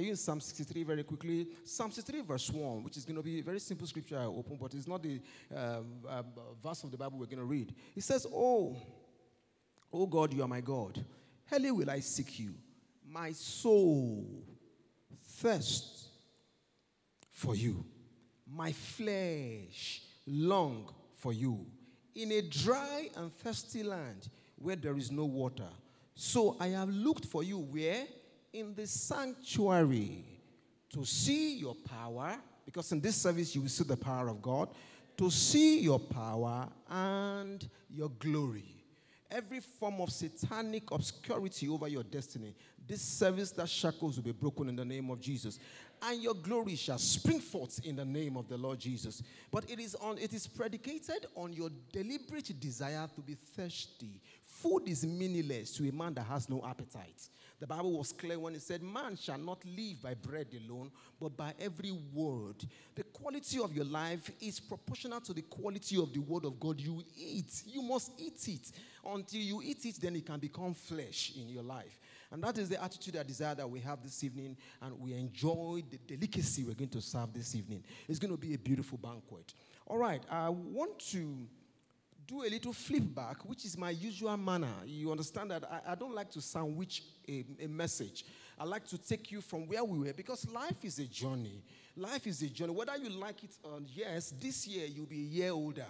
You in Psalm 63 very quickly? Psalm 63, verse 1, which is going to be a very simple scripture I open, but it's not the uh, uh, verse of the Bible we're going to read. It says, Oh, oh God, you are my God. Early will I seek you. My soul thirsts for you. My flesh long for you. In a dry and thirsty land where there is no water. So I have looked for you where? In the sanctuary to see your power, because in this service you will see the power of God, to see your power and your glory. Every form of satanic obscurity over your destiny, this service that shackles will be broken in the name of Jesus and your glory shall spring forth in the name of the Lord Jesus. But it is on it is predicated on your deliberate desire to be thirsty. Food is meaningless to a man that has no appetite. The Bible was clear when it said, Man shall not live by bread alone, but by every word. The quality of your life is proportional to the quality of the word of God you eat. You must eat it. Until you eat it, then it can become flesh in your life. And that is the attitude and desire that we have this evening, and we enjoy the delicacy we're going to serve this evening. It's going to be a beautiful banquet. All right, I want to do a little flip back, which is my usual manner. You understand that I, I don't like to sandwich a, a message. I like to take you from where we were because life is a journey. Life is a journey. Whether you like it or yes, this year you'll be a year older.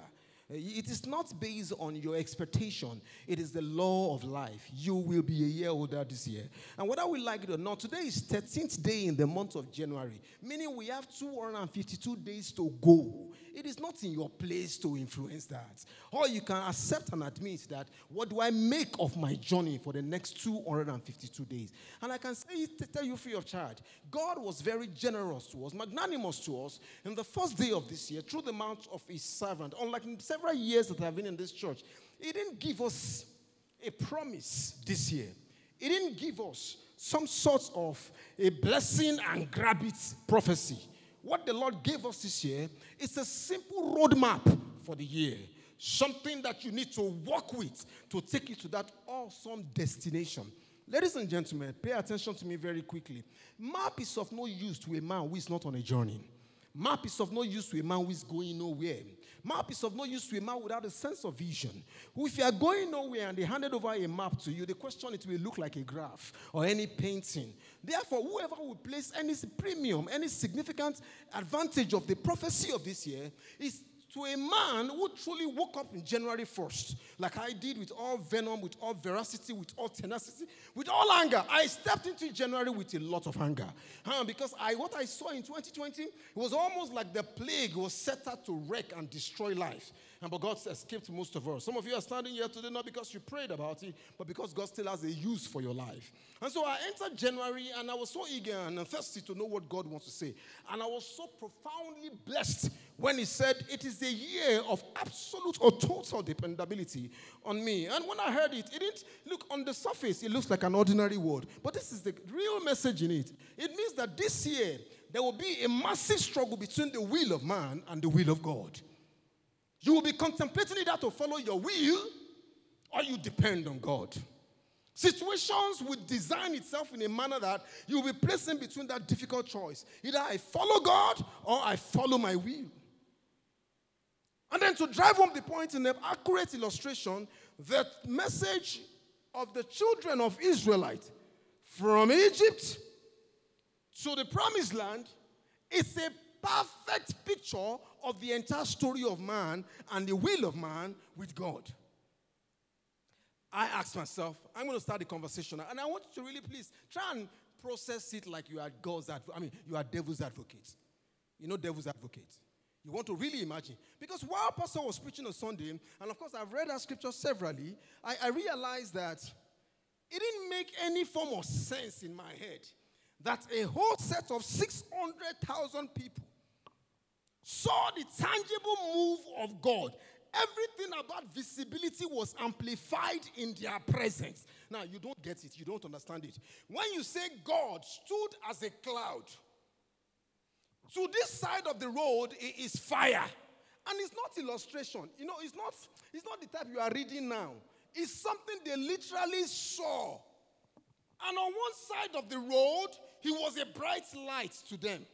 It is not based on your expectation. It is the law of life. You will be a year older this year. And whether we like it or not, today is 13th day in the month of January, meaning we have 252 days to go. It is not in your place to influence that. Or you can accept and admit that what do I make of my journey for the next 252 days? And I can say, tell you free of charge. God was very generous to us, magnanimous to us in the first day of this year through the mouth of his servant. Unlike in several years that I've been in this church, he didn't give us a promise this year. He didn't give us some sort of a blessing and grab it prophecy what the Lord gave us this year is a simple roadmap for the year. Something that you need to walk with to take you to that awesome destination. Ladies and gentlemen, pay attention to me very quickly. Map is of no use to a man who is not on a journey. Map is of no use to a man who is going nowhere. Map is of no use to a man without a sense of vision. If you are going nowhere and they handed over a map to you, the question it will look like a graph or any painting. Therefore, whoever will place any premium, any significant advantage of the prophecy of this year is to a man who truly woke up in January 1st, like I did with all venom, with all veracity, with all tenacity, with all anger. I stepped into January with a lot of anger. Huh? Because I, what I saw in 2020 it was almost like the plague was set out to wreck and destroy life. And but God escaped most of us. Some of you are standing here today not because you prayed about it, but because God still has a use for your life. And so I entered January and I was so eager and thirsty to know what God wants to say. And I was so profoundly blessed when He said, It is a year of absolute or total dependability on me. And when I heard it, it didn't look on the surface, it looks like an ordinary word. But this is the real message in it. It means that this year, there will be a massive struggle between the will of man and the will of God. You will be contemplating either to follow your will or you depend on God. Situations will design itself in a manner that you will be placed in between that difficult choice. Either I follow God or I follow my will. And then to drive home the point in an accurate illustration, the message of the children of Israelite from Egypt to the promised land is a perfect picture of the entire story of man and the will of man with God. I asked myself, I'm going to start the conversation, and I want you to really please try and process it like you are God's advocate. I mean, you are devil's advocate. You know, devil's advocate. You want to really imagine. Because while Pastor was preaching on Sunday, and of course I've read that scripture severally, I, I realized that it didn't make any form of sense in my head that a whole set of 600,000 people saw the tangible move of God. Everything about visibility was amplified in their presence. Now, you don't get it, you don't understand it. When you say God stood as a cloud, to this side of the road is fire. And it's not illustration. You know, it's not, it's not the type you are reading now. It's something they literally saw. And on one side of the road he was a bright light to them.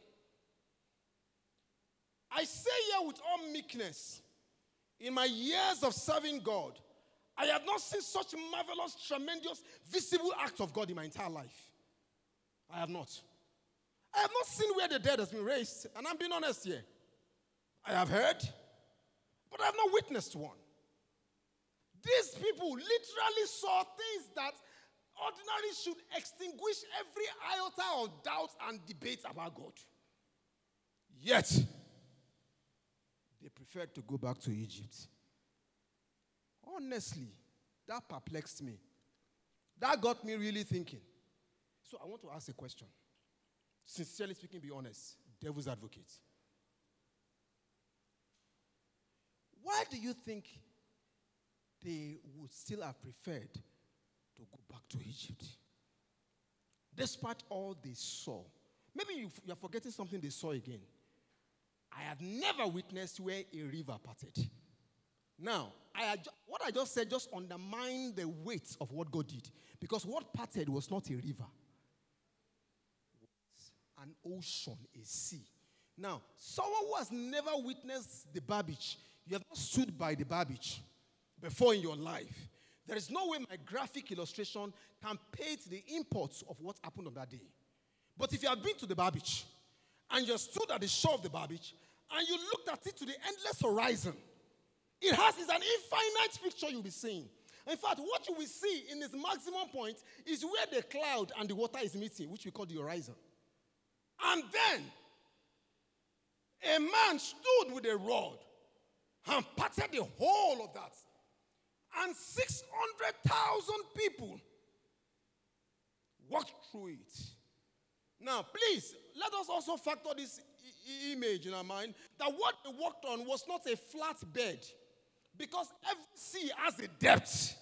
I say here with all meekness, in my years of serving God, I have not seen such marvelous, tremendous, visible acts of God in my entire life. I have not. I have not seen where the dead has been raised, and I'm being honest here. I have heard, but I have not witnessed one. These people literally saw things that ordinarily should extinguish every iota of doubt and debate about God. Yet, they preferred to go back to Egypt. Honestly, that perplexed me. That got me really thinking. So I want to ask a question. Sincerely speaking, be honest, devil's advocate. Why do you think they would still have preferred to go back to Egypt? Despite all they saw. Maybe you, you're forgetting something they saw again. I have never witnessed where a river parted. Now, I, what I just said just undermined the weight of what God did. Because what parted was not a river, an ocean, a sea. Now, someone who has never witnessed the bar beach, you have not stood by the bar beach before in your life. There is no way my graphic illustration can paint the imports of what happened on that day. But if you have been to the bar beach and you stood at the shore of the bar beach and you looked at it to the endless horizon, it has is an infinite picture you'll be seeing. In fact, what you will see in its maximum point is where the cloud and the water is meeting, which we call the horizon. And then a man stood with a rod and parted the whole of that. And 600,000 people walked through it. Now, please, let us also factor this image in our mind that what they walked on was not a flat bed because every sea has a depth.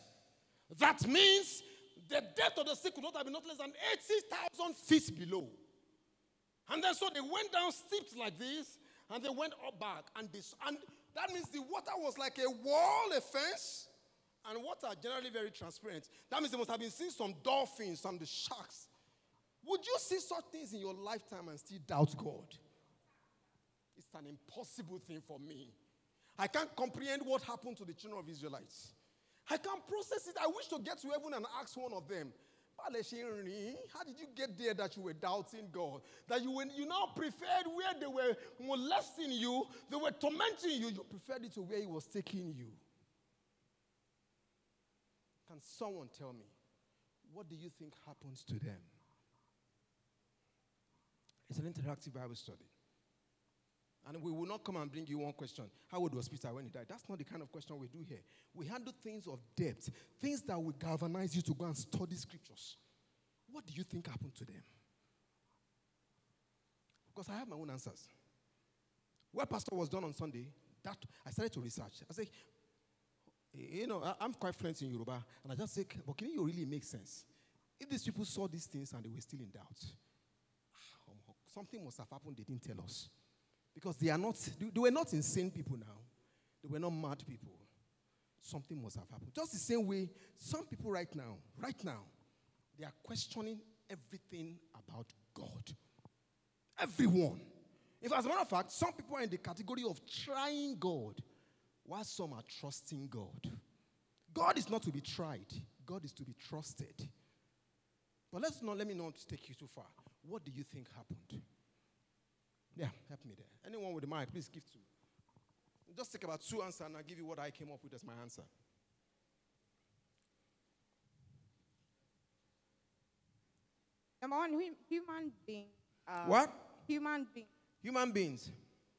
That means the depth of the sea could not have been not less than 80,000 feet below. And then so they went down steep like this, and they went up back, and this, and that means the water was like a wall, a fence, and water generally very transparent. That means they must have been seeing some dolphins, some the sharks. Would you see such things in your lifetime and still doubt God? It's an impossible thing for me. I can't comprehend what happened to the children of Israelites. I can't process it. I wish to get to heaven and ask one of them, how did you get there that you were doubting God? That you, were, you now preferred where they were molesting you, they were tormenting you, you preferred it to where He was taking you. Can someone tell me, what do you think happens to them? It's an interactive Bible study. And we will not come and bring you one question. How old was Peter when he died? That's not the kind of question we do here. We handle things of depth, things that will galvanize you to go and study scriptures. What do you think happened to them? Because I have my own answers. Where pastor was done on Sunday, that I started to research. I said, you know, I'm quite fluent in Yoruba, and I just say, but can you really make sense? If these people saw these things and they were still in doubt, ah, something must have happened they didn't tell us. Because they are not, they were not insane people now. They were not mad people. Something must have happened. Just the same way, some people right now, right now, they are questioning everything about God. Everyone. If, as a matter of fact, some people are in the category of trying God, while some are trusting God. God is not to be tried, God is to be trusted. But let's not, let me not take you too far. What do you think happened? Yeah, help me there. Anyone with a mind, please give two. Just take about two answers and I'll give you what I came up with as my answer. Number one, human being. Uh, what? Human being. Human beings.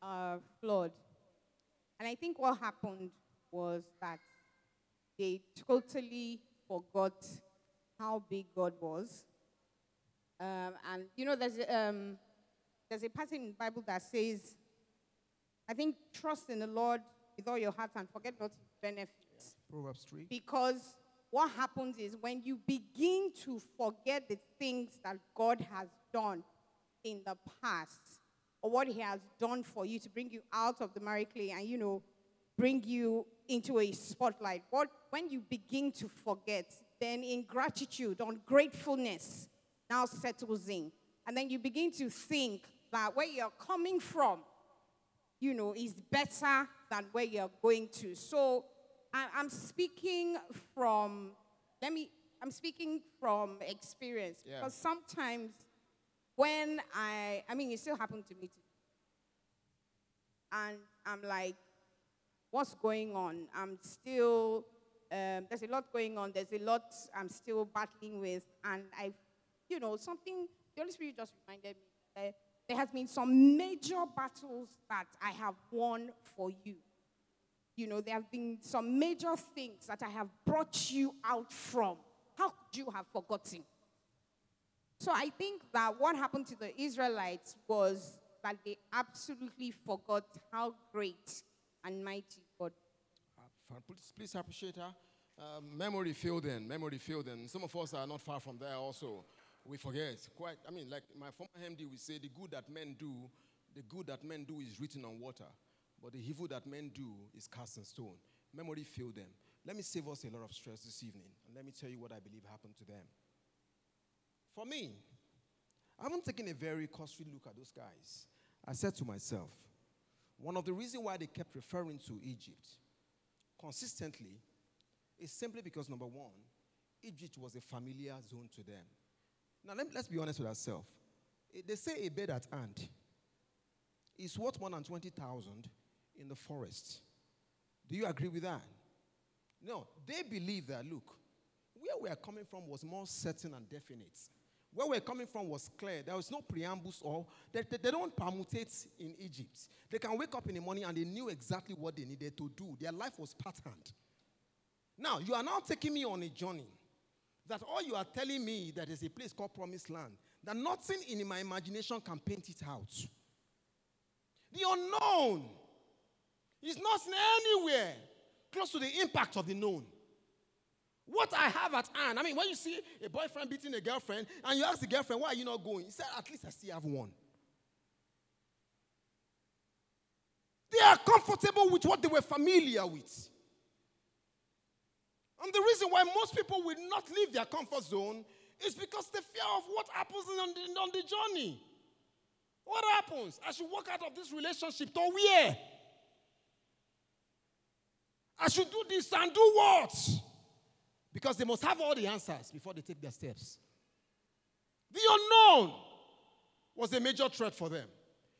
Are flawed. And I think what happened was that they totally forgot how big God was. Um, and you know, there's um, there's a passage in the Bible that says, I think, trust in the Lord with all your heart and forget not his benefits. Yeah. Proverbs 3. Because what happens is when you begin to forget the things that God has done in the past, or what he has done for you to bring you out of the miry clay and, you know, bring you into a spotlight. What, when you begin to forget, then ingratitude, ungratefulness now settles in. And then you begin to think that where you're coming from, you know, is better than where you're going to. So I'm speaking from, let me, I'm speaking from experience. Yeah. Because sometimes when I, I mean, it still happened to me too. And I'm like, what's going on? I'm still, um, there's a lot going on. There's a lot I'm still battling with. And I, you know, something, the Holy Spirit just reminded me that there has been some major battles that I have won for you. You know, there have been some major things that I have brought you out from. How could you have forgotten? So I think that what happened to the Israelites was that they absolutely forgot how great and mighty God. Uh, Please, please appreciate her. Um, memory failed them. Memory failed them. Some of us are not far from there also. We forget. Quite, I mean, like my former MD would say, the good that men do, the good that men do is written on water, but the evil that men do is cast in stone. Memory failed them. Let me save us a lot of stress this evening, and let me tell you what I believe happened to them. For me, I haven't taken a very costly look at those guys. I said to myself, one of the reasons why they kept referring to Egypt consistently is simply because number one, Egypt was a familiar zone to them. Now, let, us be honest with ourselves. Eh, They say a bed at hand is worth more than 20,000 in the forest. Do you agree with that? No, they believe that, look, where we are coming from was more certain and definite. Where we're coming from was clear. There was no preambles or they, they, they don't permutate in Egypt. They can wake up in the morning and they knew exactly what they needed to do. Their life was patterned. Now, you are now taking me on a journey that all you are telling me that is a place called Promised Land, that nothing in my imagination can paint it out. The unknown is not anywhere close to the impact of the known. What I have at hand, I mean, when you see a boyfriend beating a girlfriend and you ask the girlfriend, why are you not going? He said, at least I still have one. They are comfortable with what they were familiar with. And the reason why most people will not leave their comfort zone is because they fear of what happens on the, on the journey. What happens? I should walk out of this relationship to where? I should do this and do what? Because they must have all the answers before they take their steps. The unknown was a major threat for them.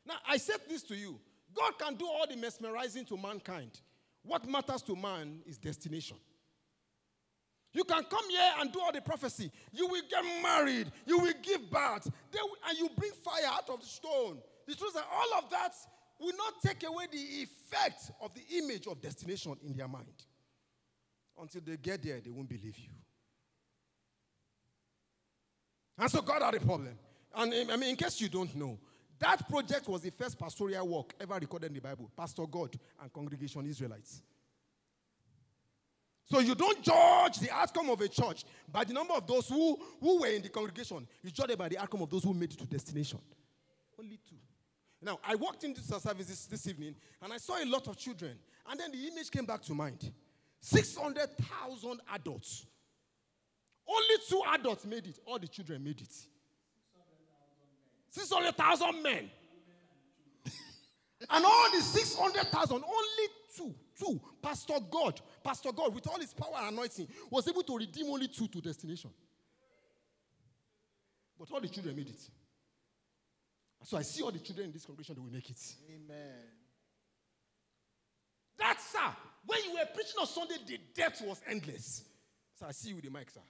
Now, I said this to you God can do all the mesmerizing to mankind. What matters to man is destination. You can come here and do all the prophecy. You will get married. You will give birth. Will- and you bring fire out of the stone. The truth is that all of that will not take away the effect of the image of destination in their mind. Until they get there, they won't believe you. And so God had a problem. And I mean, in case you don't know, that project was the first pastoral work ever recorded in the Bible. Pastor God and congregation Israelites. So you don't judge the outcome of a church by the number of those who, who were in the congregation. You judge it by the outcome of those who made it to destination. Only two. Now, I walked into the service this, this evening and I saw a lot of children. And then the image came back to mind 600,000 adults. Only two adults made it, all the children made it. 600,000 men. and all the 600,000, only two, two, Pastor God, Pastor God, with all his power and anointing, was able to redeem only two to destination. But all the children made it. So I see all the children in this congregation, they will make it. Amen. That's sir. When you were preaching on Sunday, the depth was endless. So I see you with the mic, sir.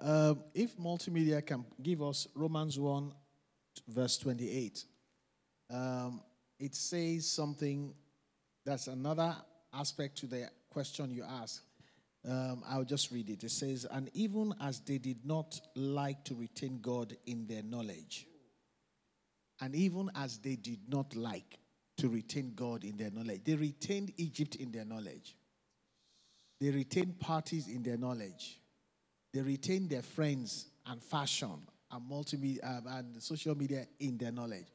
Um, if multimedia can give us Romans 1, verse 28, um, it says something that's another aspect to the question you asked. Um, I'll just read it. It says, And even as they did not like to retain God in their knowledge, and even as they did not like to retain God in their knowledge, they retained Egypt in their knowledge. They retained parties in their knowledge. They retained their friends and fashion and multimedia um, and social media in their knowledge.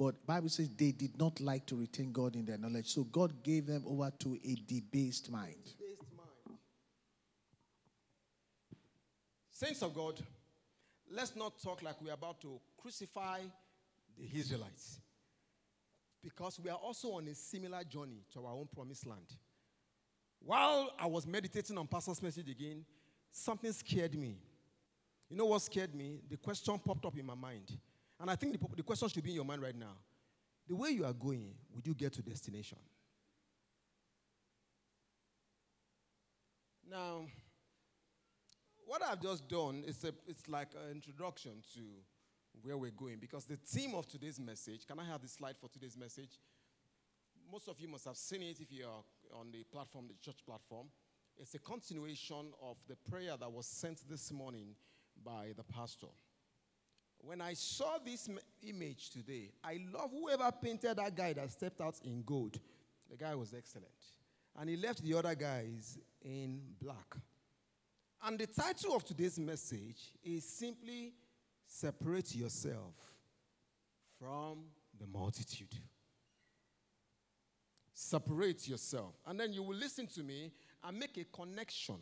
But Bible says they did not like to retain God in their knowledge. So God gave them over to a debased mind. Saints of God, let's not talk like we're about to crucify the Israelites. Because we are also on a similar journey to our own promised land. While I was meditating on Pastor's message again, something scared me. You know what scared me? The question popped up in my mind. And I think the, the question should be in your mind right now. The way you are going, would you get to destination? Now, what I've just done is a, it's like an introduction to where we're going because the theme of today's message, can I have the slide for today's message? Most of you must have seen it if you are on the platform, the church platform. It's a continuation of the prayer that was sent this morning by the pastor. When I saw this image today, I love whoever painted that guy that stepped out in gold. The guy was excellent. And he left the other guys in black. And the title of today's message is simply Separate Yourself from the Multitude. Separate yourself. And then you will listen to me and make a connection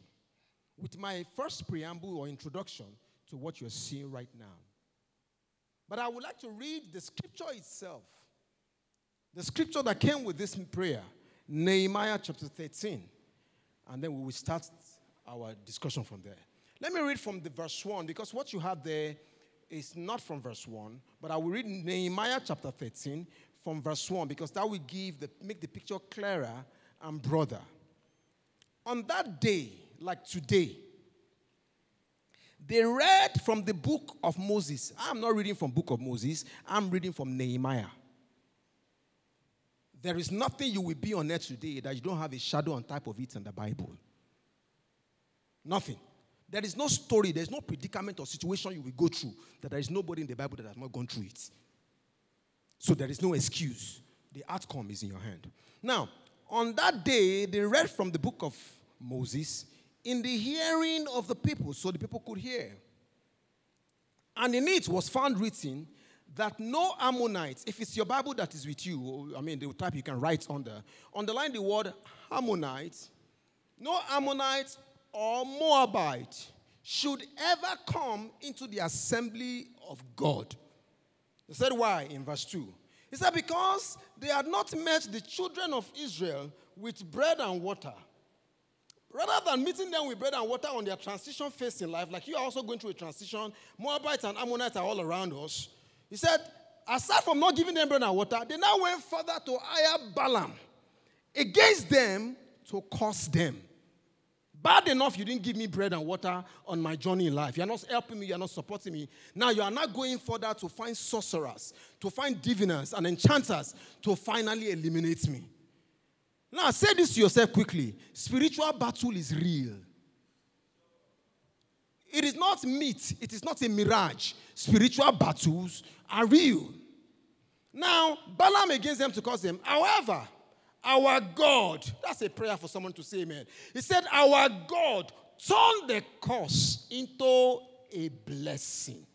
with my first preamble or introduction to what you're seeing right now. But I would like to read the scripture itself. The scripture that came with this prayer, Nehemiah chapter 13. And then we will start our discussion from there. Let me read from the verse 1 because what you have there is not from verse 1, but I will read Nehemiah chapter 13 from verse 1 because that will give the, make the picture clearer and broader. On that day, like today, they read from the book of Moses. I'm not reading from book of Moses. I'm reading from Nehemiah. There is nothing you will be on earth today that you don't have a shadow on type of it in the Bible. Nothing. There is no story, there's no predicament or situation you will go through that there is nobody in the Bible that has not gone through it. So there is no excuse. The outcome is in your hand. Now, on that day, they read from the book of Moses in the hearing of the people, so the people could hear. And in it was found written that no Ammonites, if it's your Bible that is with you, I mean, the type you can write under, underline the word Ammonites, no Ammonite or Moabite should ever come into the assembly of God. He said, why? In verse 2. He said, because they had not met the children of Israel with bread and water Rather than meeting them with bread and water on their transition phase in life, like you are also going through a transition, Moabites and Ammonites are all around us. He said, aside from not giving them bread and water, they now went further to hire Balaam against them to curse them. Bad enough you didn't give me bread and water on my journey in life. You're not helping me, you're not supporting me. Now you are not going further to find sorcerers, to find diviners and enchanters to finally eliminate me. Now, say this to yourself quickly spiritual battle is real. It is not myth, it is not a mirage. Spiritual battles are real. Now, Balaam against them to cause them. However, our God, that's a prayer for someone to say amen. He said, Our God turned the curse into a blessing.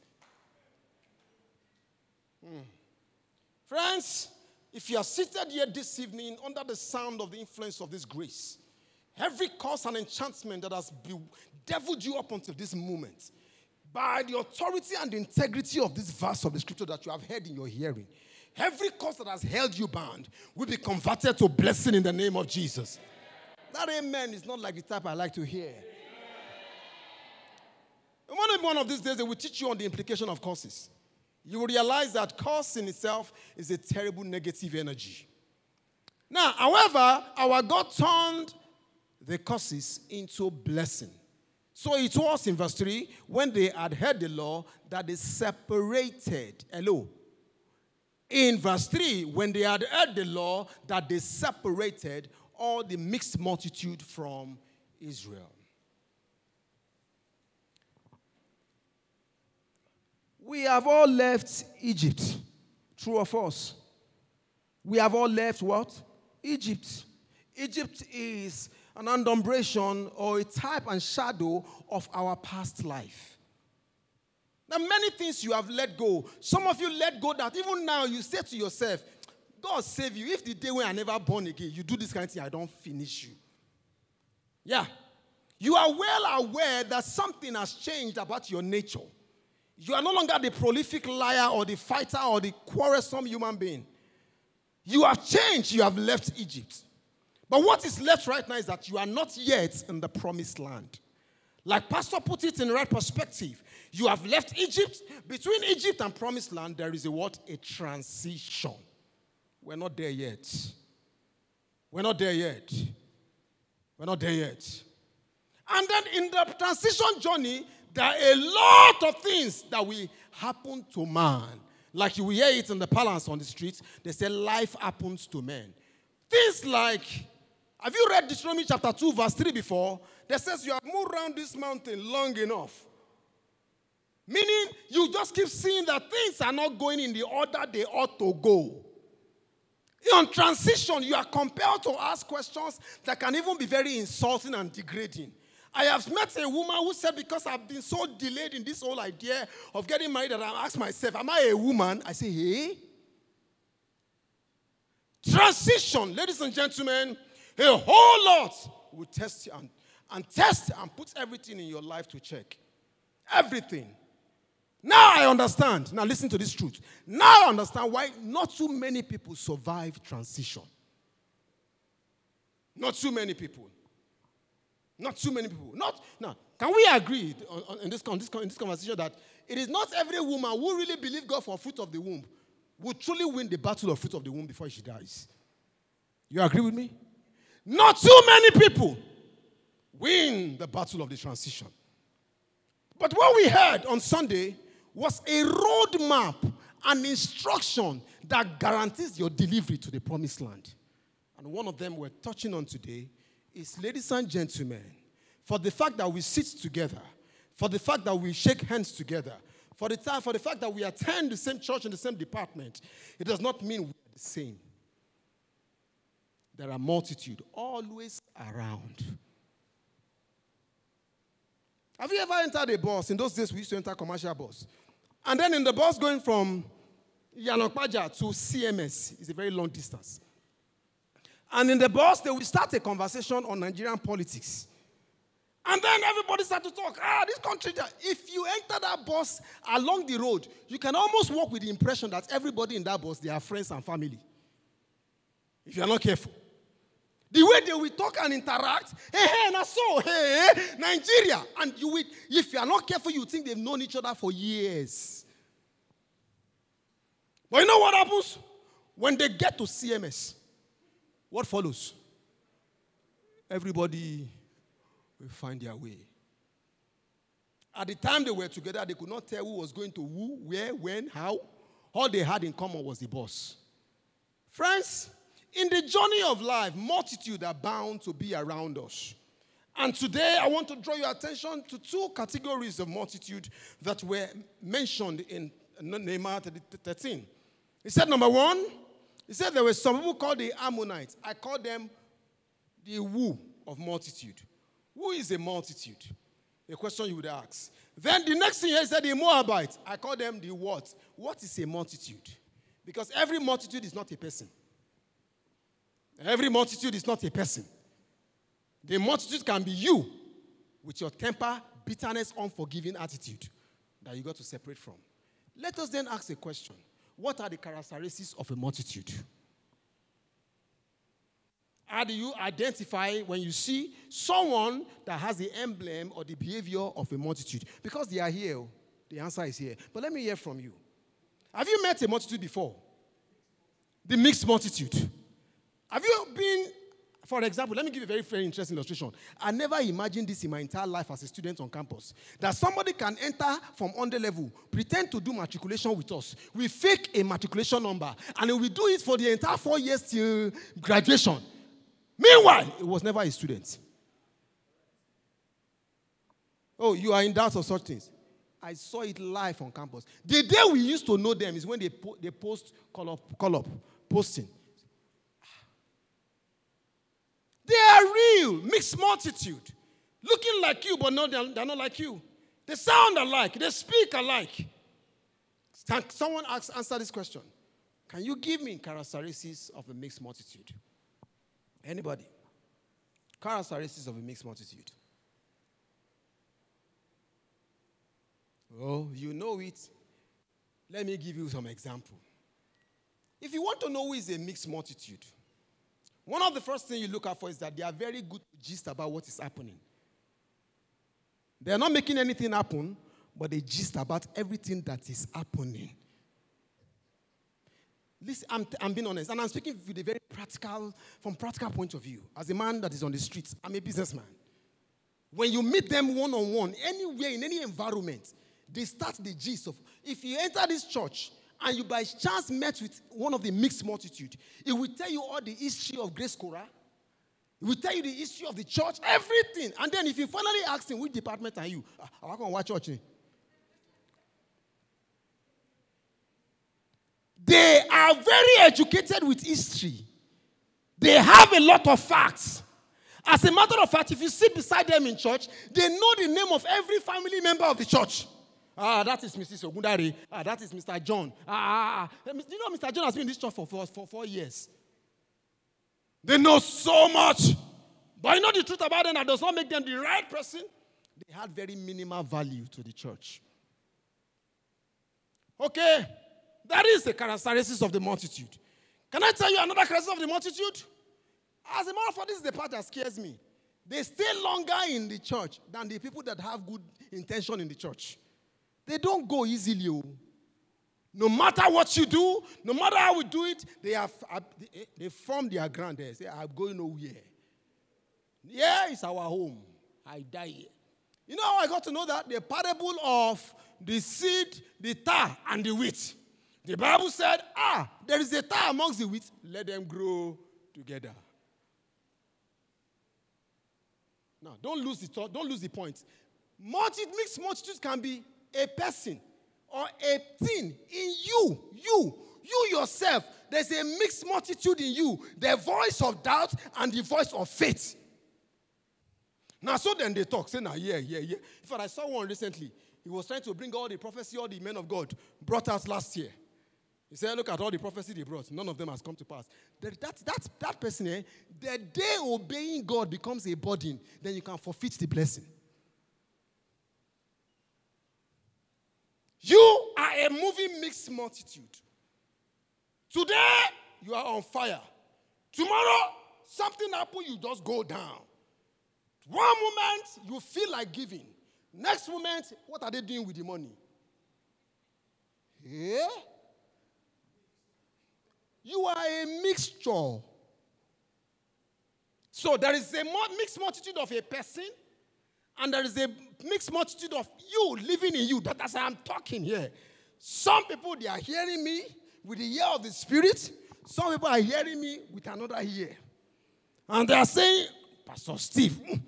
Hmm. Friends, if you are seated here this evening under the sound of the influence of this grace, every curse and enchantment that has bedeviled you up until this moment, by the authority and the integrity of this verse of the scripture that you have heard in your hearing, every curse that has held you bound will be converted to blessing in the name of Jesus. That amen is not like the type I like to hear. One of these days, they will teach you on the implication of curses you will realize that curse in itself is a terrible negative energy. Now, however, our God turned the curses into blessing. So it was in verse 3 when they had heard the law that they separated. Hello. In verse 3, when they had heard the law that they separated all the mixed multitude from Israel. We have all left Egypt. True of us. We have all left what? Egypt. Egypt is an adumbration or a type and shadow of our past life. Are many things you have let go. Some of you let go that even now you say to yourself, God save you. If the day when I never born again, you do this kind of thing, I don't finish you. Yeah. You are well aware that something has changed about your nature. You are no longer the prolific liar or the fighter or the quarrelsome human being. You have changed, you have left Egypt. But what is left right now is that you are not yet in the promised land. Like Pastor put it in the right perspective. You have left Egypt. Between Egypt and promised land, there is a what? A transition. We're not there yet. We're not there yet. We're not there yet. And then in the transition journey, there are a lot of things that will happen to man. Like you will hear it in the palace on the streets. They say life happens to men. Things like, have you read Deuteronomy chapter 2, verse 3 before? That says you have moved around this mountain long enough. Meaning you just keep seeing that things are not going in the order they ought to go. On transition, you are compelled to ask questions that can even be very insulting and degrading. I have met a woman who said, Because I've been so delayed in this whole idea of getting married, that I asked myself, Am I a woman? I say, Hey. Transition, ladies and gentlemen, a whole lot will test you and, and test and put everything in your life to check. Everything. Now I understand. Now listen to this truth. Now I understand why not too many people survive transition. Not too many people. Not too many people. Not now. Can we agree in, this, this, in this conversation that it is not every woman who really believes God for fruit of the womb will truly win the battle of fruit of the womb before she dies? You agree with me? Not too many people win the battle of the transition. But what we heard on Sunday was a roadmap, an instruction that guarantees your delivery to the promised land. And one of them we're touching on today is, ladies and gentlemen, for the fact that we sit together, for the fact that we shake hands together, for the, time, for the fact that we attend the same church in the same department, it does not mean we're the same. There are multitude always around. Have you ever entered a bus? In those days, we used to enter commercial bus. And then in the bus going from Iyana Ipaja to CMS is a very long distance. And in the bus, they will start a conversation on Nigerian politics. And then everybody start to talk. Ah, this country, if you enter that bus along the road, you can almost walk with the impression that everybody in that bus, they are friends and family. If you are not careful. The way they will talk and interact, hey, hey, na so, hey, Nigeria. And you will, if you are not careful, you think they've known each other for years. But you know what happens? When they get to CMS, what follows? Everybody will find their way. At the time they were together, they could not tell who was going to who, where, when, how. All they had in common was the boss. Friends, in the journey of life, multitude are bound to be around us. And today I want to draw your attention to two categories of multitude that were mentioned in Nehemiah 13. He said, number one, he said there were some people called the Ammonites. I call them the who of multitude. Who is a multitude? A question you would ask. Then the next thing he said, the Moabites. I call them the what? What is a multitude? Because every multitude is not a person. Every multitude is not a person. The multitude can be you with your temper, bitterness, unforgiving attitude that you got to separate from. Let us then ask a question What are the characteristics of a multitude? How do you identify when you see someone that has the emblem or the behavior of a multitude? Because they are here, oh. the answer is here. But let me hear from you. Have you met a multitude before? The mixed multitude. Have you been, for example, let me give you a very, very interesting illustration. I never imagined this in my entire life as a student on campus. That somebody can enter from under level, pretend to do matriculation with us. We fake a matriculation number, and we do it for the entire four years till graduation. Meanwhile, it was never a student. Oh, you are in doubt of such things. I saw it live on campus. The day we used to know them is when they, po- they post call up, call up, posting. They are real, mixed multitude. Looking like you, but no, they're, not like you. They sound alike, they speak alike. Someone ask, answer this question? Can you give me characteristics of a mixed multitude? Anybody? Characteristics of a mixed multitude. Oh, you know it. Let me give you some example. If you want to know who is a mixed multitude, one of the first things you look out for is that they are very good gist about what is happening. They are not making anything happen, but they gist about everything that is happening. Listen, I'm, I'm being honest, and I'm speaking with a very practical, from practical point of view. As a man that is on the streets, I'm a businessman. When you meet them one on one, anywhere in any environment, they start the gist of. If you enter this church and you by chance met with one of the mixed multitude, it will tell you all the history of Grace Cora. It will tell you the history of the church, everything. And then if you finally ask him, which department are you? I want to watch church. They are very educated with history. They have a lot of facts. As a matter of fact, if you sit beside them in church, they know the name of every family member of the church. Ah, that is Mrs. Ogundari. Ah, that is Mr. John. Ah, ah, ah. You know, Mr. John has been in this church for, for, for four years. They know so much. But you know the truth about them that does not make them the right person? They had very minimal value to the church. Okay, that is the characteristics of the multitude. Can I tell you another characteristic of the multitude? As a matter of fact, this is the part that scares me. They stay longer in the church than the people that have good intention in the church. They don't go easily. Oh. No matter what you do, no matter how we do it, they have they form their ground there. Say, I'm going nowhere. Yeah, it's our home. I die here. You know how I got to know that? The parable of the seed, the tar, and the wheat. The Bible said, ah, there is a tar amongst the wheat. Let them grow together. Now, don't lose the thought, don't lose the point. Multi, mixed multitudes can be a person or a thing in you. You, you yourself. There's a mixed multitude in you. The voice of doubt and the voice of faith. Now, so then they talk. Say, now, yeah, yeah, yeah. In fact, I saw one recently. He was trying to bring all the prophecy, all the men of God brought out last year. He said, Look at all the prophecy they brought. None of them has come to pass. That, that, that, that person, eh, the day obeying God becomes a burden, then you can forfeit the blessing. You are a moving mixed multitude. Today, you are on fire. Tomorrow, something happens, you just go down. One moment, you feel like giving. Next moment, what are they doing with the money? Yeah? You are a mixture. So there is a mixed multitude of a person, and there is a mixed multitude of you living in you. That, that's why I'm talking here. Some people they are hearing me with the ear of the spirit. Some people are hearing me with another ear. And they are saying, Pastor Steve, mm,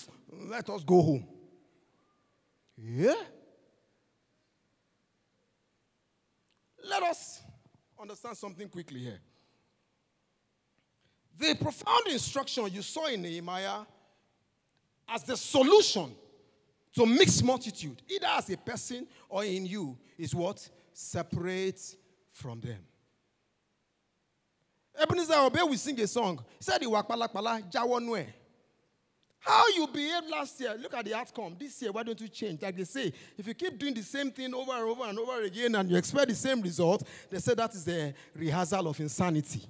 let us go home. Yeah? Let us understand something quickly here. The profound instruction you saw in Nehemiah as the solution to mixed multitude, either as a person or in you, is what? separates from them. Ebenezer Obey we sing a song. He said. How you behaved last year, look at the outcome. This year, why don't you change? Like they say, if you keep doing the same thing over and over and over again and you expect the same result, they say that is a rehearsal of insanity.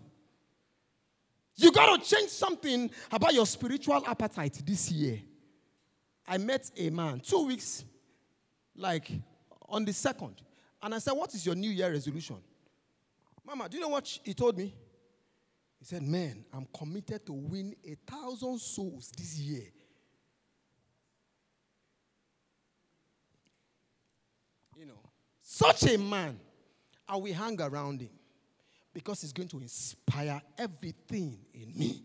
You got to change something about your spiritual appetite this year. I met a man two weeks, like on the second, and I said, What is your New Year resolution? Mama, do you know what he told me? He said, Man, I'm committed to win a thousand souls this year. You know, such a man, I will hang around him because he's going to inspire everything in me.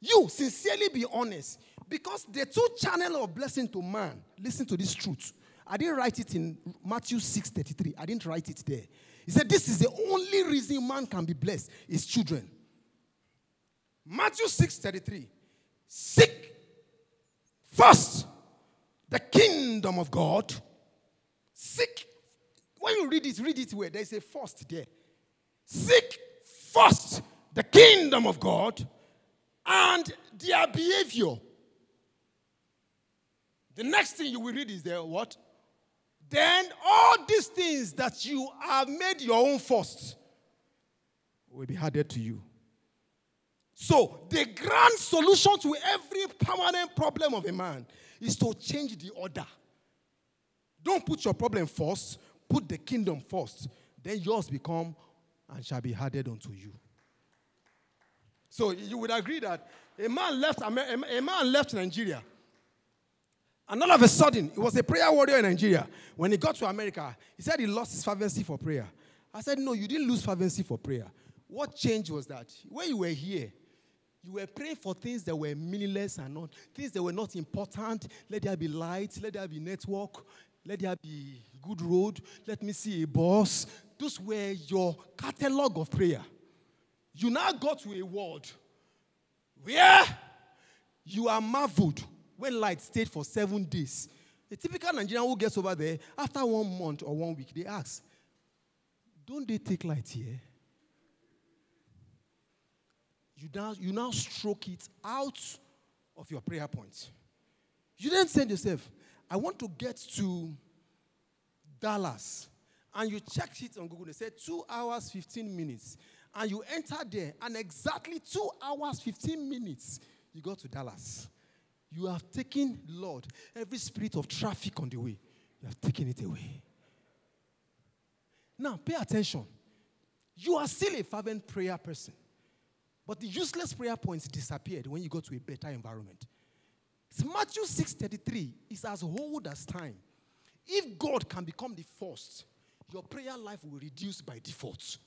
You sincerely be honest because the two channel of blessing to man, listen to this truth. I didn't write it in Matthew 6:33. I didn't write it there. He said, This is the only reason man can be blessed, is children. Matthew 6:33. Seek first the kingdom of God. Seek. When you read it, read it where there's a first there. Seek first the kingdom of God and their behavior. The next thing you will read is there what? then all these things that you have made your own first will be added to you. So, the grand solution to every permanent problem of a man is to change the order. Don't put your problem first, put the kingdom first. Then yours become and shall be added unto you. So you would agree that a man left a man left Nigeria. And all of a sudden, he was a prayer warrior in Nigeria. When he got to America, he said he lost his fervency for prayer. I said, No, you didn't lose fervency for prayer. What changed was that when you were here, you were praying for things that were meaningless and not things that were not important. Let there be light, let there be network, let there be good road, let me see a boss. Those were your catalog of prayer. You now got to a world where you are marveled when light stayed for seven days. A typical Nigerian who gets over there after one month or one week, they ask, Don't they take light here? You now, you now stroke it out of your prayer point. You then send yourself, I want to get to Dallas. And you check it on Google. They said two hours, 15 minutes. And you enter there, and exactly two hours, 15 minutes, you go to Dallas. You have taken, Lord, every spirit of traffic on the way, you have taken it away. Now, pay attention. You are still a fervent prayer person. But the useless prayer points disappeared when you go to a better environment. Matthew 6:33 is as old as time. If God can become the first, your prayer life will reduce by default.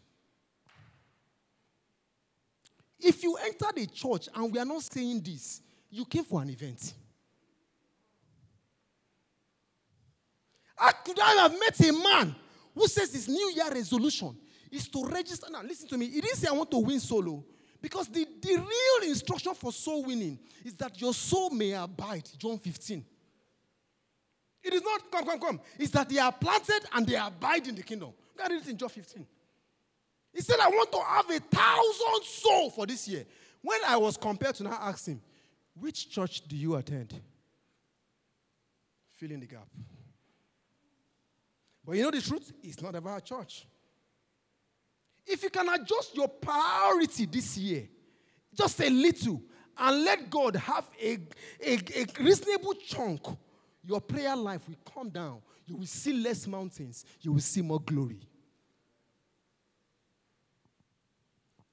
If you enter the church and we are not saying this, you came for an event. I could I have met a man who says his New Year resolution is to register. Now, listen to me. He didn't say I want to win solo. Because the, the real instruction for soul winning is that your soul may abide. John 15. It is not, come, come, come. It's that they are planted and they abide in the kingdom. God read it in John 15. He said, I want to have a thousand soul for this year. When I was compared to now ask him, which church do you attend? Fill in the gap. But you know the truth? It's not about church. If you can adjust your priority this year, just a little, and let God have a, a, a reasonable chunk, your prayer life will come down. You will see less mountains, you will see more glory.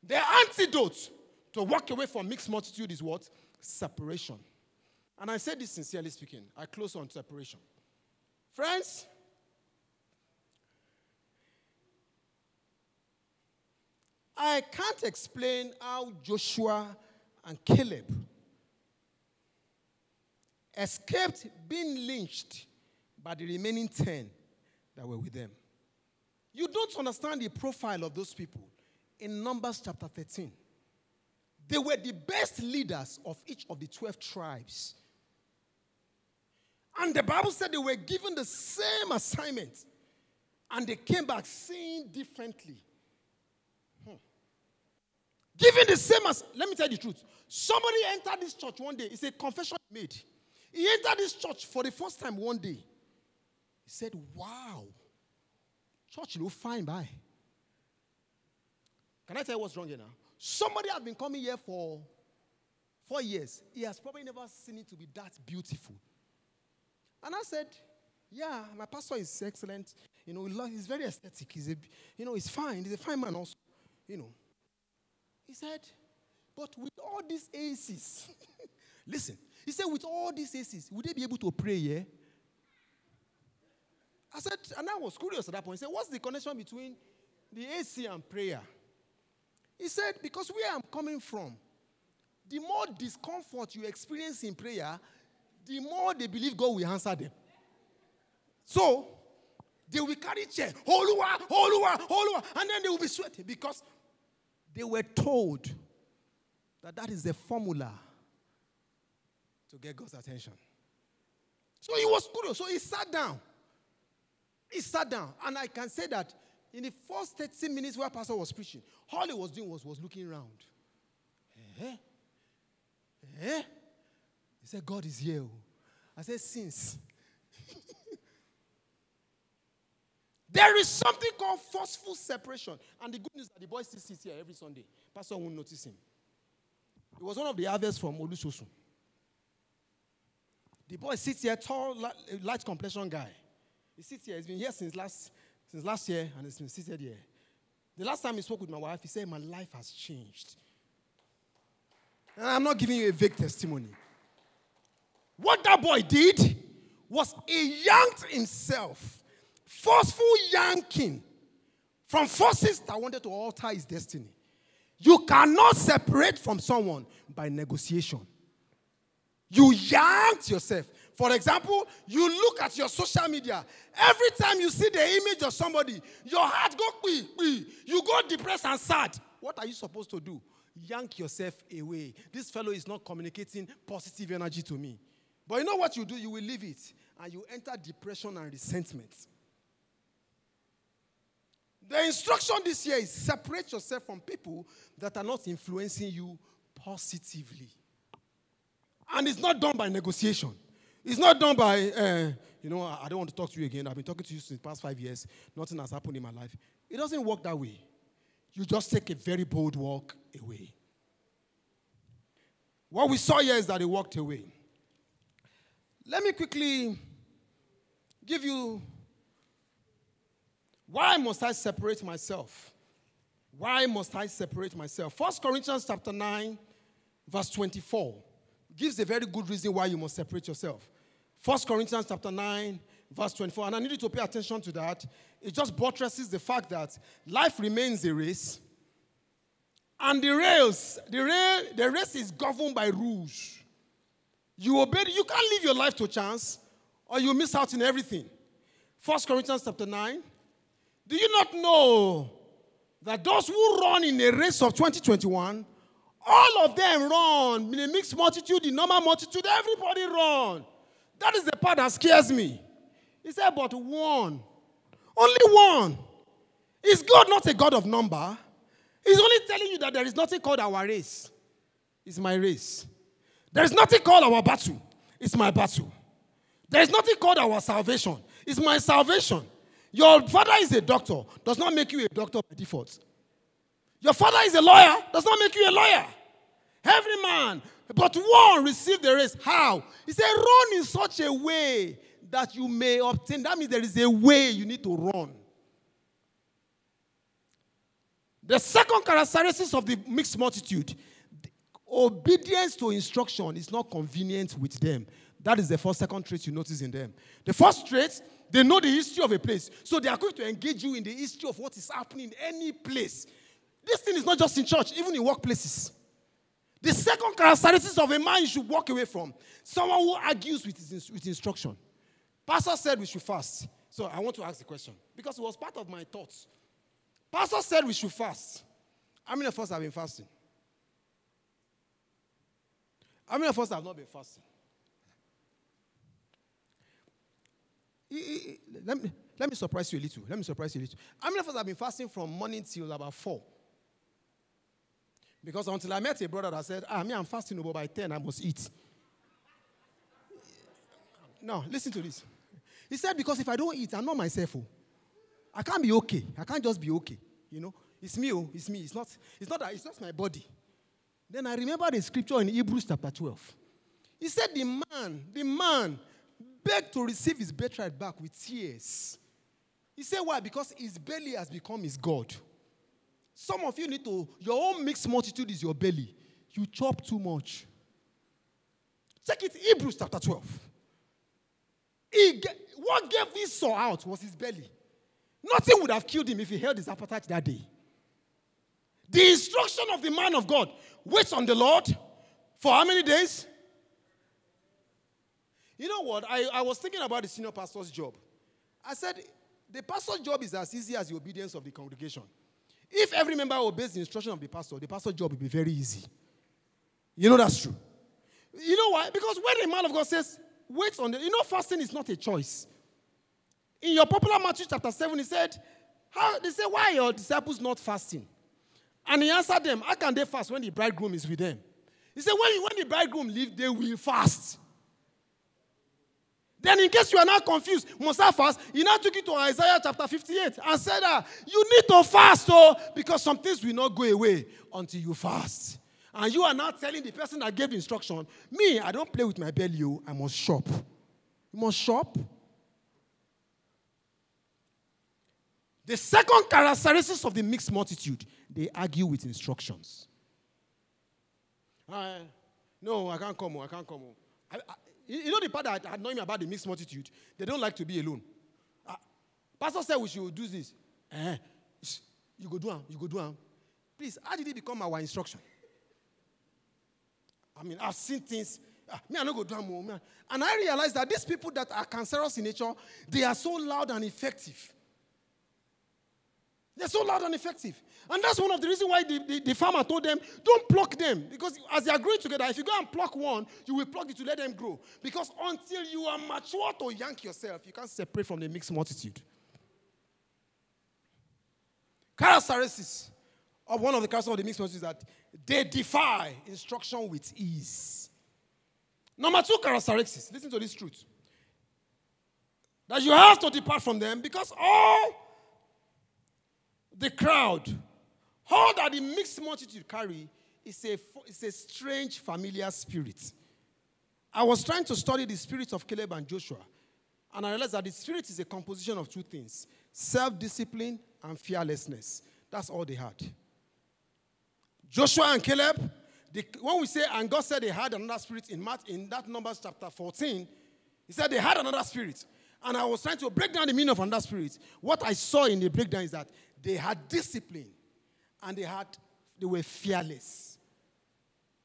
The antidote to walk away from mixed multitude is what? Separation. And I say this sincerely speaking. I close on separation. Friends, I can't explain how Joshua and Caleb escaped being lynched by the remaining 10 that were with them. You don't understand the profile of those people in Numbers chapter 13. They were the best leaders of each of the 12 tribes. And the Bible said they were given the same assignment. And they came back seeing differently. Hmm. Given the same as, let me tell you the truth. Somebody entered this church one day. It's a confession made. He entered this church for the first time one day. He said, Wow, church look fine by. Can I tell you what's wrong here now? Somebody has been coming here for four years. He has probably never seen it to be that beautiful. And I said, Yeah, my pastor is excellent. You know, he's very aesthetic. He's a, you know, he's fine. He's a fine man also. You know. He said, But with all these ACs, listen, he said, with all these ACs, would they be able to pray here? I said, and I was curious at that point. He said, What's the connection between the AC and prayer? He said, Because where I'm coming from, the more discomfort you experience in prayer, the more they believe God will answer them. So, they will carry chair, Holua, Holua, Holua, and then they will be sweating because they were told that that is the formula to get God's attention. So he was curious. So he sat down. He sat down. And I can say that in the first 30 minutes where Pastor was preaching, all he was doing was, was looking around. Eh? Eh? He said, God is here. I said, since. There is something called forceful separation. And the good news that the boy still sits here every Sunday. Pastor won't notice him. He was one of the others from Olusosun. The boy sits here, tall, light complexion guy. He sits here. He's been here since last, since last year, and it's been seated here. The last time he spoke with my wife, he said, My life has changed. And I'm not giving you a vague testimony. What that boy did was he yanked himself, forceful yanking from forces that wanted to alter his destiny. You cannot separate from someone by negotiation. You yanked yourself. For example, you look at your social media. Every time you see the image of somebody, your heart go quick, You go depressed and sad. What are you supposed to do? Yank yourself away. This fellow is not communicating positive energy to me. But you know what you do? You will leave it and you enter depression and resentment. The instruction this year is separate yourself from people that are not influencing you positively. And it's not done by negotiation. It's not done by, uh, you know, I don't want to talk to you again. I've been talking to you since the past five years. Nothing has happened in my life. It doesn't work that way. You just take a very bold walk away. What we saw here is that he walked away. Let me quickly give you why must I separate myself? Why must I separate myself? First Corinthians chapter 9, verse 24 gives a very good reason why you must separate yourself. 1 Corinthians chapter 9, verse 24. And I need you to pay attention to that. It just buttresses the fact that life remains a race. And the race, the, race, the race is governed by rules. You obey, you can't live your life to chance or you miss out in everything. 1 Corinthians chapter 9. Do you not know that those who run in a race of 2021, all of them run in a mixed multitude, in normal multitude, everybody run. That is the part that scares me. He said, but one, only one. Is God not a God of number? He's only telling you that there is nothing called our race. It's my race. There is nothing called our battle. It's my battle. There is nothing called our salvation. It's my salvation. Your father is a doctor, does not make you a doctor by default. Your father is a lawyer, does not make you a lawyer. Every man, but one received the race. How? He said, run in such a way that you may obtain. That means there is a way you need to run. The second characteristic of the mixed multitude obedience to instruction is not convenient with them. That is the first, second trait you notice in them. The first trait, they know the history of a place. So they are going to engage you in the history of what is happening in any place. This thing is not just in church, even in workplaces. The second characteristic of a man you should walk away from someone who argues with, his, with instruction. Pastor said we should fast. So I want to ask the question because it was part of my thoughts. Pastor said we should fast. How many of us have been fasting? How many of us have not been fasting? Let me, let me surprise you a little. Let me surprise you a little. How many of us have been fasting from morning till about 4? Because until I met a brother that said, ah, me, I'm fasting, but by 10 I must eat. No, listen to this. He said, because if I don't eat, I'm not myself. Oh. I can't be okay. I can't just be okay. You know, it's me. Oh, it's me. It's not. It's not that. It's just my body. Then I remember the scripture in Hebrews chapter 12. He said, the man, the man begged to receive his birthright back with tears. He said, why? Because his belly has become his God. Some of you need to, your own mixed multitude is your belly. You chop too much. Check it, Hebrews chapter 12. He what gave Esau out was his belly. Nothing would have killed him if he held his appetite that day. The instruction of the man of God wait on the Lord for how many days? You know what? I, I was thinking about the senior pastor's job. I said, the pastor's job is as easy as the obedience of the congregation. If every member obeys the instruction of the pastor, the pastor's job will be very easy. You know that's true. You know why? Because when the man of God says, wait on the, you know, fasting is not a choice. In your popular Matthew chapter 7, he said, how, they say, why are your disciples not fasting? And he answered them, How can they fast when the bridegroom is with them? He said, When, when the bridegroom leave, they will fast. Then, in case you are not confused, must I fast? He now took it to Isaiah chapter 58 and said, ah, You need to fast, oh, because some things will not go away until you fast. And you are now telling the person that gave the instruction, Me, I don't play with my belly, oh, I must shop. You must shop. The second characteristic of the mixed multitude, they argue with instructions. Uh, no, I can't come. oh, I can't come. oh. I, I, you know the part that annoyed me about the mixed multitude? They don't like to be alone. Uh, Pastor said we should do this. Sh- you go do am. You go do am. Please, how did it become our instruction? I mean, I've seen things. ah, me, I no go do oh. And I realized that these people that are cancerous in nature, they are so loud and effective. They're so loud and effective. And that's one of the reasons why the, the, the farmer told them, don't pluck them. Because as they are growing together, if you go and pluck one, you will pluck it to let them grow. Because until you are mature to yank yourself, you can't separate from the mixed multitude. Characteristics of one of the characteristics of the mixed multitude is that they defy instruction with ease. Number two characteristics, listen to this truth. That you have to depart from them because all the crowd, all that the mixed multitude carry is a, is a strange familiar spirit. I was trying to study the spirit of Caleb and Joshua, and I realized that the spirit is a composition of two things self discipline and fearlessness. That's all they had. Joshua and Caleb, the, when we say, and God said they had another spirit in, Mark, in that Numbers chapter 14, he said they had another spirit. And I was trying to break down the meaning of another spirit. What I saw in the breakdown is that they had discipline and they had they were fearless.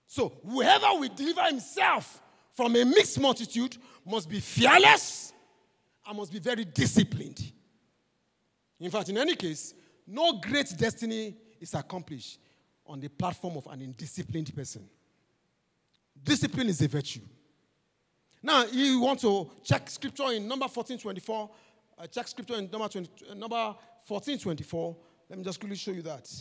So whoever will deliver himself from a mixed multitude must be fearless and must be very disciplined. In fact, in any case, no great destiny is accomplished on the platform of an indisciplined person. Discipline is a virtue. Now, you want to check scripture in number 1424. Uh, check scripture in number, 20, uh, number 1424. Let me just quickly show you that.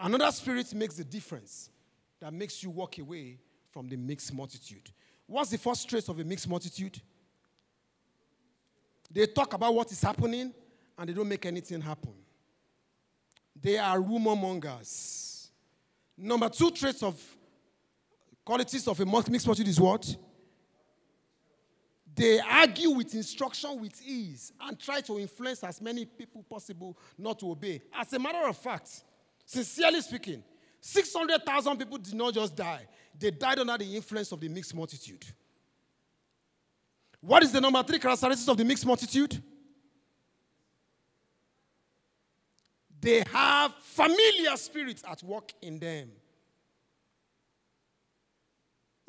Another spirit makes the difference that makes you walk away from the mixed multitude. What's the first trace of a mixed multitude? They talk about what is happening and they don't make anything happen. They are rumor mongers. Number two traits of qualities of a mixed multitude is what? They argue with instruction with ease and try to influence as many people possible not to obey. As a matter of fact, sincerely speaking, 600,000 people did not just die, they died under the influence of the mixed multitude. What is the number three characteristics of the mixed multitude? They have familiar spirits at work in them.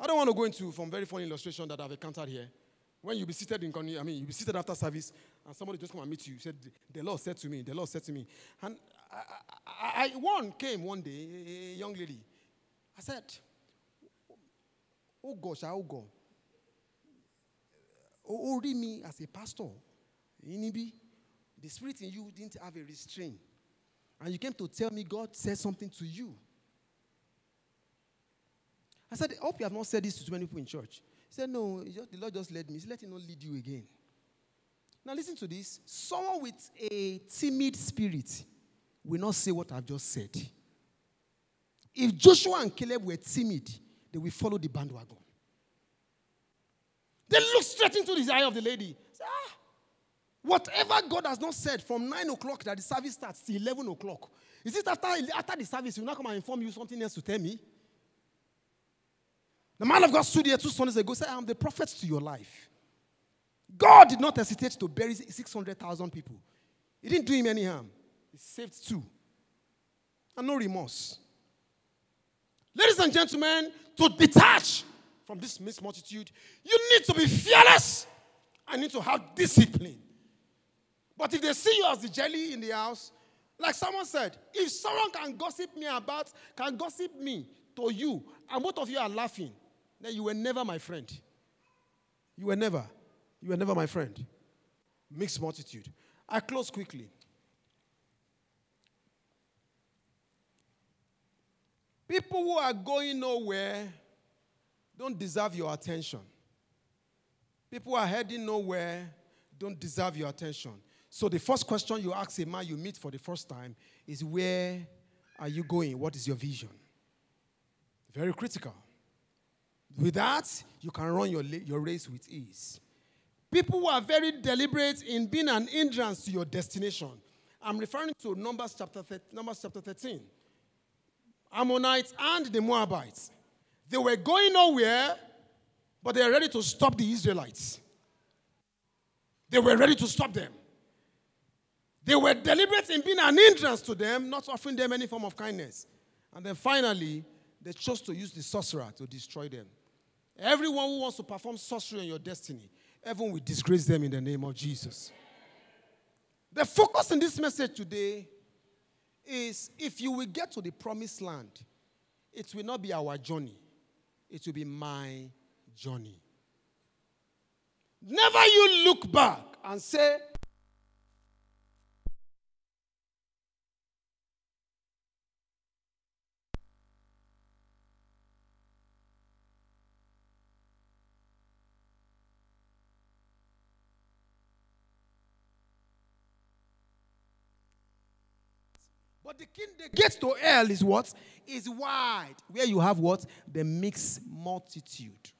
I don't want to go into some very funny illustration that I've encountered here. When you be seated in, I mean, you be seated after service, and somebody just come and meet you. Said, "The Lord said to me, the Lord said to me," and I, I, I, one came one day, a young lady. I said, "Oh gosh, oh God, oh, read me as a pastor, Inibi, the spirit in you didn't have a restraint, and you came to tell me God said something to you." I said, I hope you have not said this to too many people in church. He said, No, just, the Lord just led me. He said, Let him not lead you again. Now, listen to this. Someone with a timid spirit will not say what I've just said. If Joshua and Caleb were timid, they will follow the bandwagon. They look straight into the eye of the lady. Say, ah, whatever God has not said from 9 o'clock that the service starts till 11 o'clock, is it after, after the service, you will not come and inform you something else to tell me? The man of God stood here two Sundays ago said, I'm the prophet to your life. God did not hesitate to bury 600,000 people. He didn't do him any harm. He saved two. And no remorse. Ladies and gentlemen, to detach from this mixed multitude, you need to be fearless and need to have discipline. But if they see you as the jelly in the house, like someone said, if someone can gossip me about, can gossip me to you, and both of you are laughing, you were never my friend. You were never. You were never my friend. Mixed multitude. I close quickly. People who are going nowhere don't deserve your attention. People are heading nowhere, don't deserve your attention. So the first question you ask a man you meet for the first time is where are you going? What is your vision? Very critical. With that, you can run your, your race with ease. People who are very deliberate in being an hindrance to your destination. I'm referring to Numbers chapter, Numbers chapter 13. Ammonites and the Moabites. They were going nowhere, but they are ready to stop the Israelites. They were ready to stop them. They were deliberate in being an hindrance to them, not offering them any form of kindness. And then finally, they chose to use the sorcerer to destroy them. Everyone who wants to perform sorcery on your destiny, heaven will disgrace them in the name of Jesus. The focus in this message today is if you will get to the promised land, it will not be our journey, it will be my journey. Never you look back and say, But the king, the gate to hell is what? Is wide. Where you have what? The mixed multitude.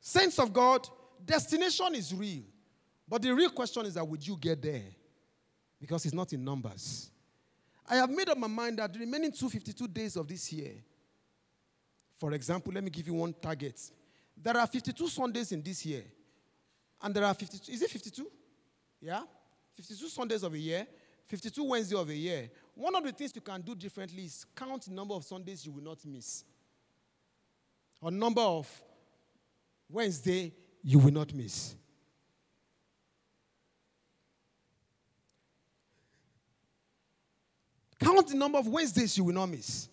Saints of God, destination is real. But the real question is that would you get there? Because it's not in numbers. I have made up my mind that the remaining 252 days of this year, for example, let me give you one target. There are 52 Sundays in this year. And there are 52, is it 52? Yeah? 52 Sundays of a year, 52 Wednesdays of a year. One of the things you can do differently is count the number of Sundays you will not miss. Or number of Wednesday you will not miss. Count the number of Wednesdays you will not miss.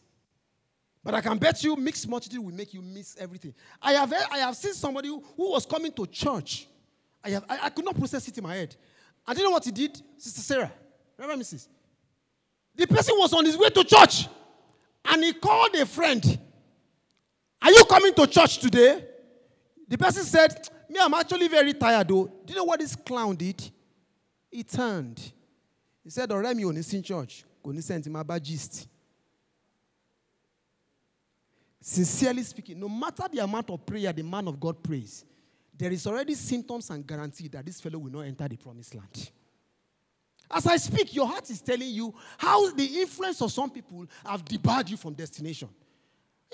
But I can bet you mixed multitude will make you miss everything. I have, I have seen somebody who, who was coming to church. I, have, I, I could not process it in my head. And you know what he did, Sister Sarah? Remember, Mrs. The person was on his way to church and he called a friend. Are you coming to church today? The person said, Me, I'm actually very tired though. Do you know what this clown did? He turned. He said, Ọ̀rẹ́ mi ò sí church, kò ní sẹ́ǹtì máa bá gist. Sincerely speaking, no matter the amount of prayer the man of God prays, there is already symptoms and guarantee that this fellow will not enter the promised land. As I speak, your heart is telling you how the influence of some people have debarred you from destination.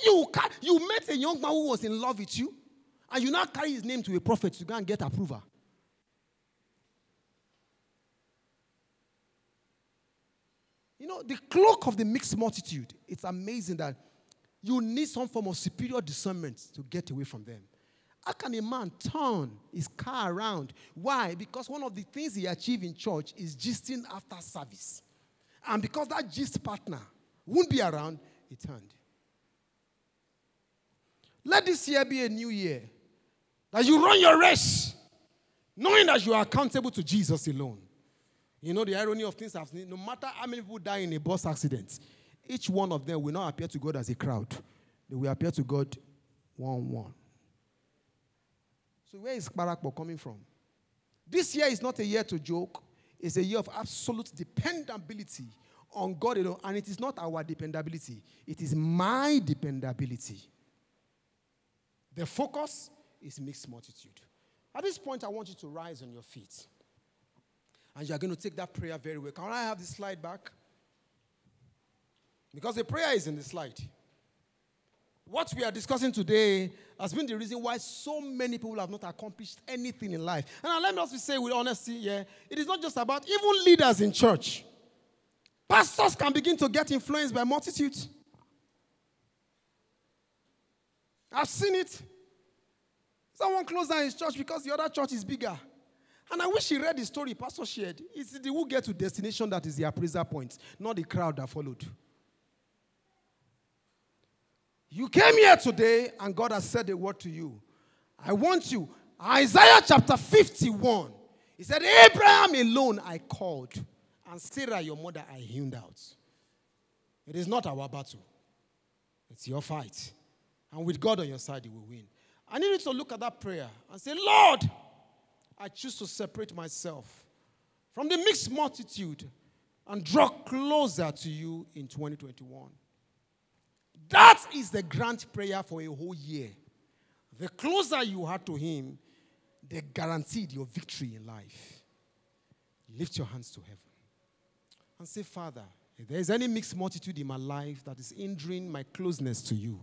You, you met a young man who was in love with you, and you now carry his name to a prophet to go and get approval. You know, the cloak of the mixed multitude, it's amazing that you need some form of superior discernment to get away from them. How can a man turn his car around? Why? Because one of the things he achieved in church is gisting after service. And because that gist partner won't be around, he turned. Let this year be a new year. That you run your race, knowing that you are accountable to Jesus alone. You know the irony of things no matter how many people die in a bus accident, each one of them will not appear to God as a crowd. They will appear to God one one. So where is Kparakpo coming from? This year is not a year to joke. It's a year of absolute dependability on God alone. And it is not our dependability, it is my dependability. The focus is mixed multitude. At this point, I want you to rise on your feet. And you are going to take that prayer very well. Can I have the slide back? Because the prayer is in the slide. What we are discussing today has been the reason why so many people have not accomplished anything in life. And let me also say with honesty, yeah, it is not just about even leaders in church. Pastors can begin to get influenced by multitudes. I've seen it. Someone closed down his church because the other church is bigger. And I wish he read the story Pastor shared. It's the who get to destination that is the appraiser point, not the crowd that followed. You came here today and God has said a word to you. I want you. Isaiah chapter 51. He said, Abraham alone I called, and Sarah, your mother, I hewn out. It is not our battle, it's your fight. And with God on your side, you will win. I need you to look at that prayer and say, Lord, I choose to separate myself from the mixed multitude and draw closer to you in 2021. That is the grand prayer for a whole year. The closer you are to Him, the guaranteed your victory in life. Lift your hands to heaven and say, Father, if there is any mixed multitude in my life that is hindering my closeness to you,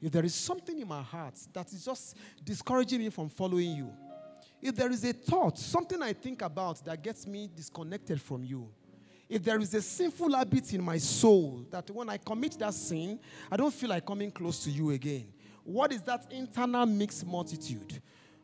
if there is something in my heart that is just discouraging me from following you, if there is a thought, something I think about that gets me disconnected from you, if there is a sinful habit in my soul that when I commit that sin, I don't feel like coming close to you again, what is that internal mixed multitude?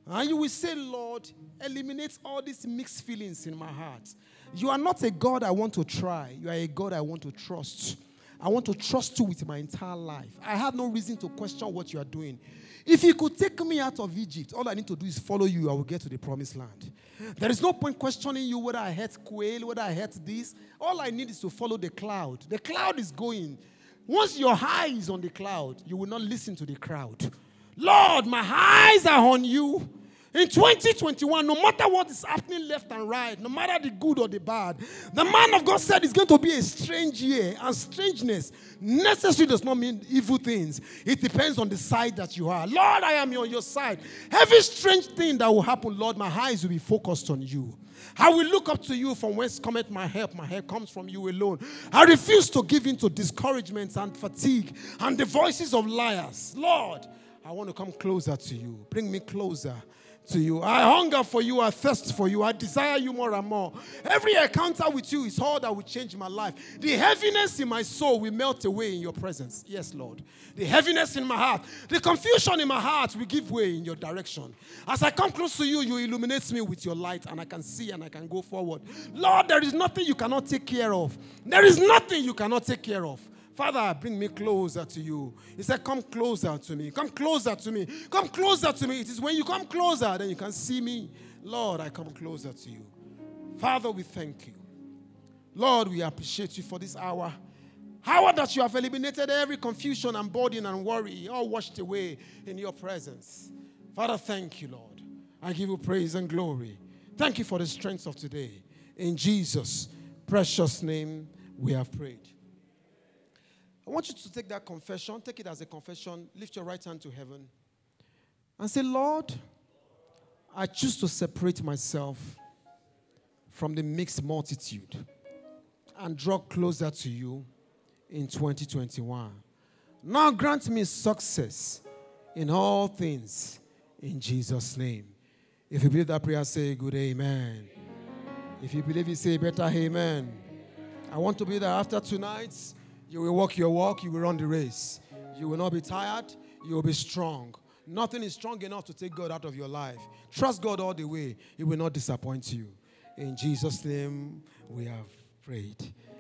And you will say, Lord, eliminate all these mixed feelings in my heart. You are not a God I want to try, you are a God I want to trust. I want to trust you with my entire life. I have no reason to question what you are doing. If you could take me out of Egypt, all I need to do is follow you. I will get to the promised land. There is no point questioning you whether I had quail, whether I had this. All I need is to follow the cloud. The cloud is going. Once your eye is on the cloud, you will not listen to the crowd. Lord, my eyes are on you. In 2021, no matter what is happening left and right, no matter the good or the bad, the man of God said it's going to be a strange year. And strangeness necessarily does not mean evil things. It depends on the side that you are. Lord, I am on your side. Every strange thing that will happen, Lord, my eyes will be focused on you. I will look up to you from whence cometh my help. My help comes from you alone. I refuse to give in to discouragement and fatigue and the voices of liars. Lord, I want to come closer to you. Bring me closer to you. I hunger for you. I thirst for you. I desire you more and more. Every encounter with you is all that will change my life. The heaviness in my soul will melt away in your presence. Yes, Lord. The heaviness in my heart, the confusion in my heart will give way in your direction. As I come close to you, you illuminate me with your light and I can see and I can go forward. Lord, there is nothing you cannot take care of. There is nothing you cannot take care of. Father, bring me closer to you. He said, Come closer to me. Come closer to me. Come closer to me. It is when you come closer, then you can see me. Lord, I come closer to you. Father, we thank you. Lord, we appreciate you for this hour. Hour that you have eliminated every confusion and burden and worry, all washed away in your presence. Father, thank you, Lord. I give you praise and glory. Thank you for the strength of today. In Jesus' precious name, we have prayed. I want you to take that confession, take it as a confession, lift your right hand to heaven, and say, Lord, I choose to separate myself from the mixed multitude and draw closer to you in 2021. Now grant me success in all things in Jesus' name. If you believe that prayer, say good amen. If you believe it, say better amen. I want to be there after tonight. You will walk your walk, you will run the race. You will not be tired, you will be strong. Nothing is strong enough to take God out of your life. Trust God all the way, He will not disappoint you. In Jesus' name, we have prayed.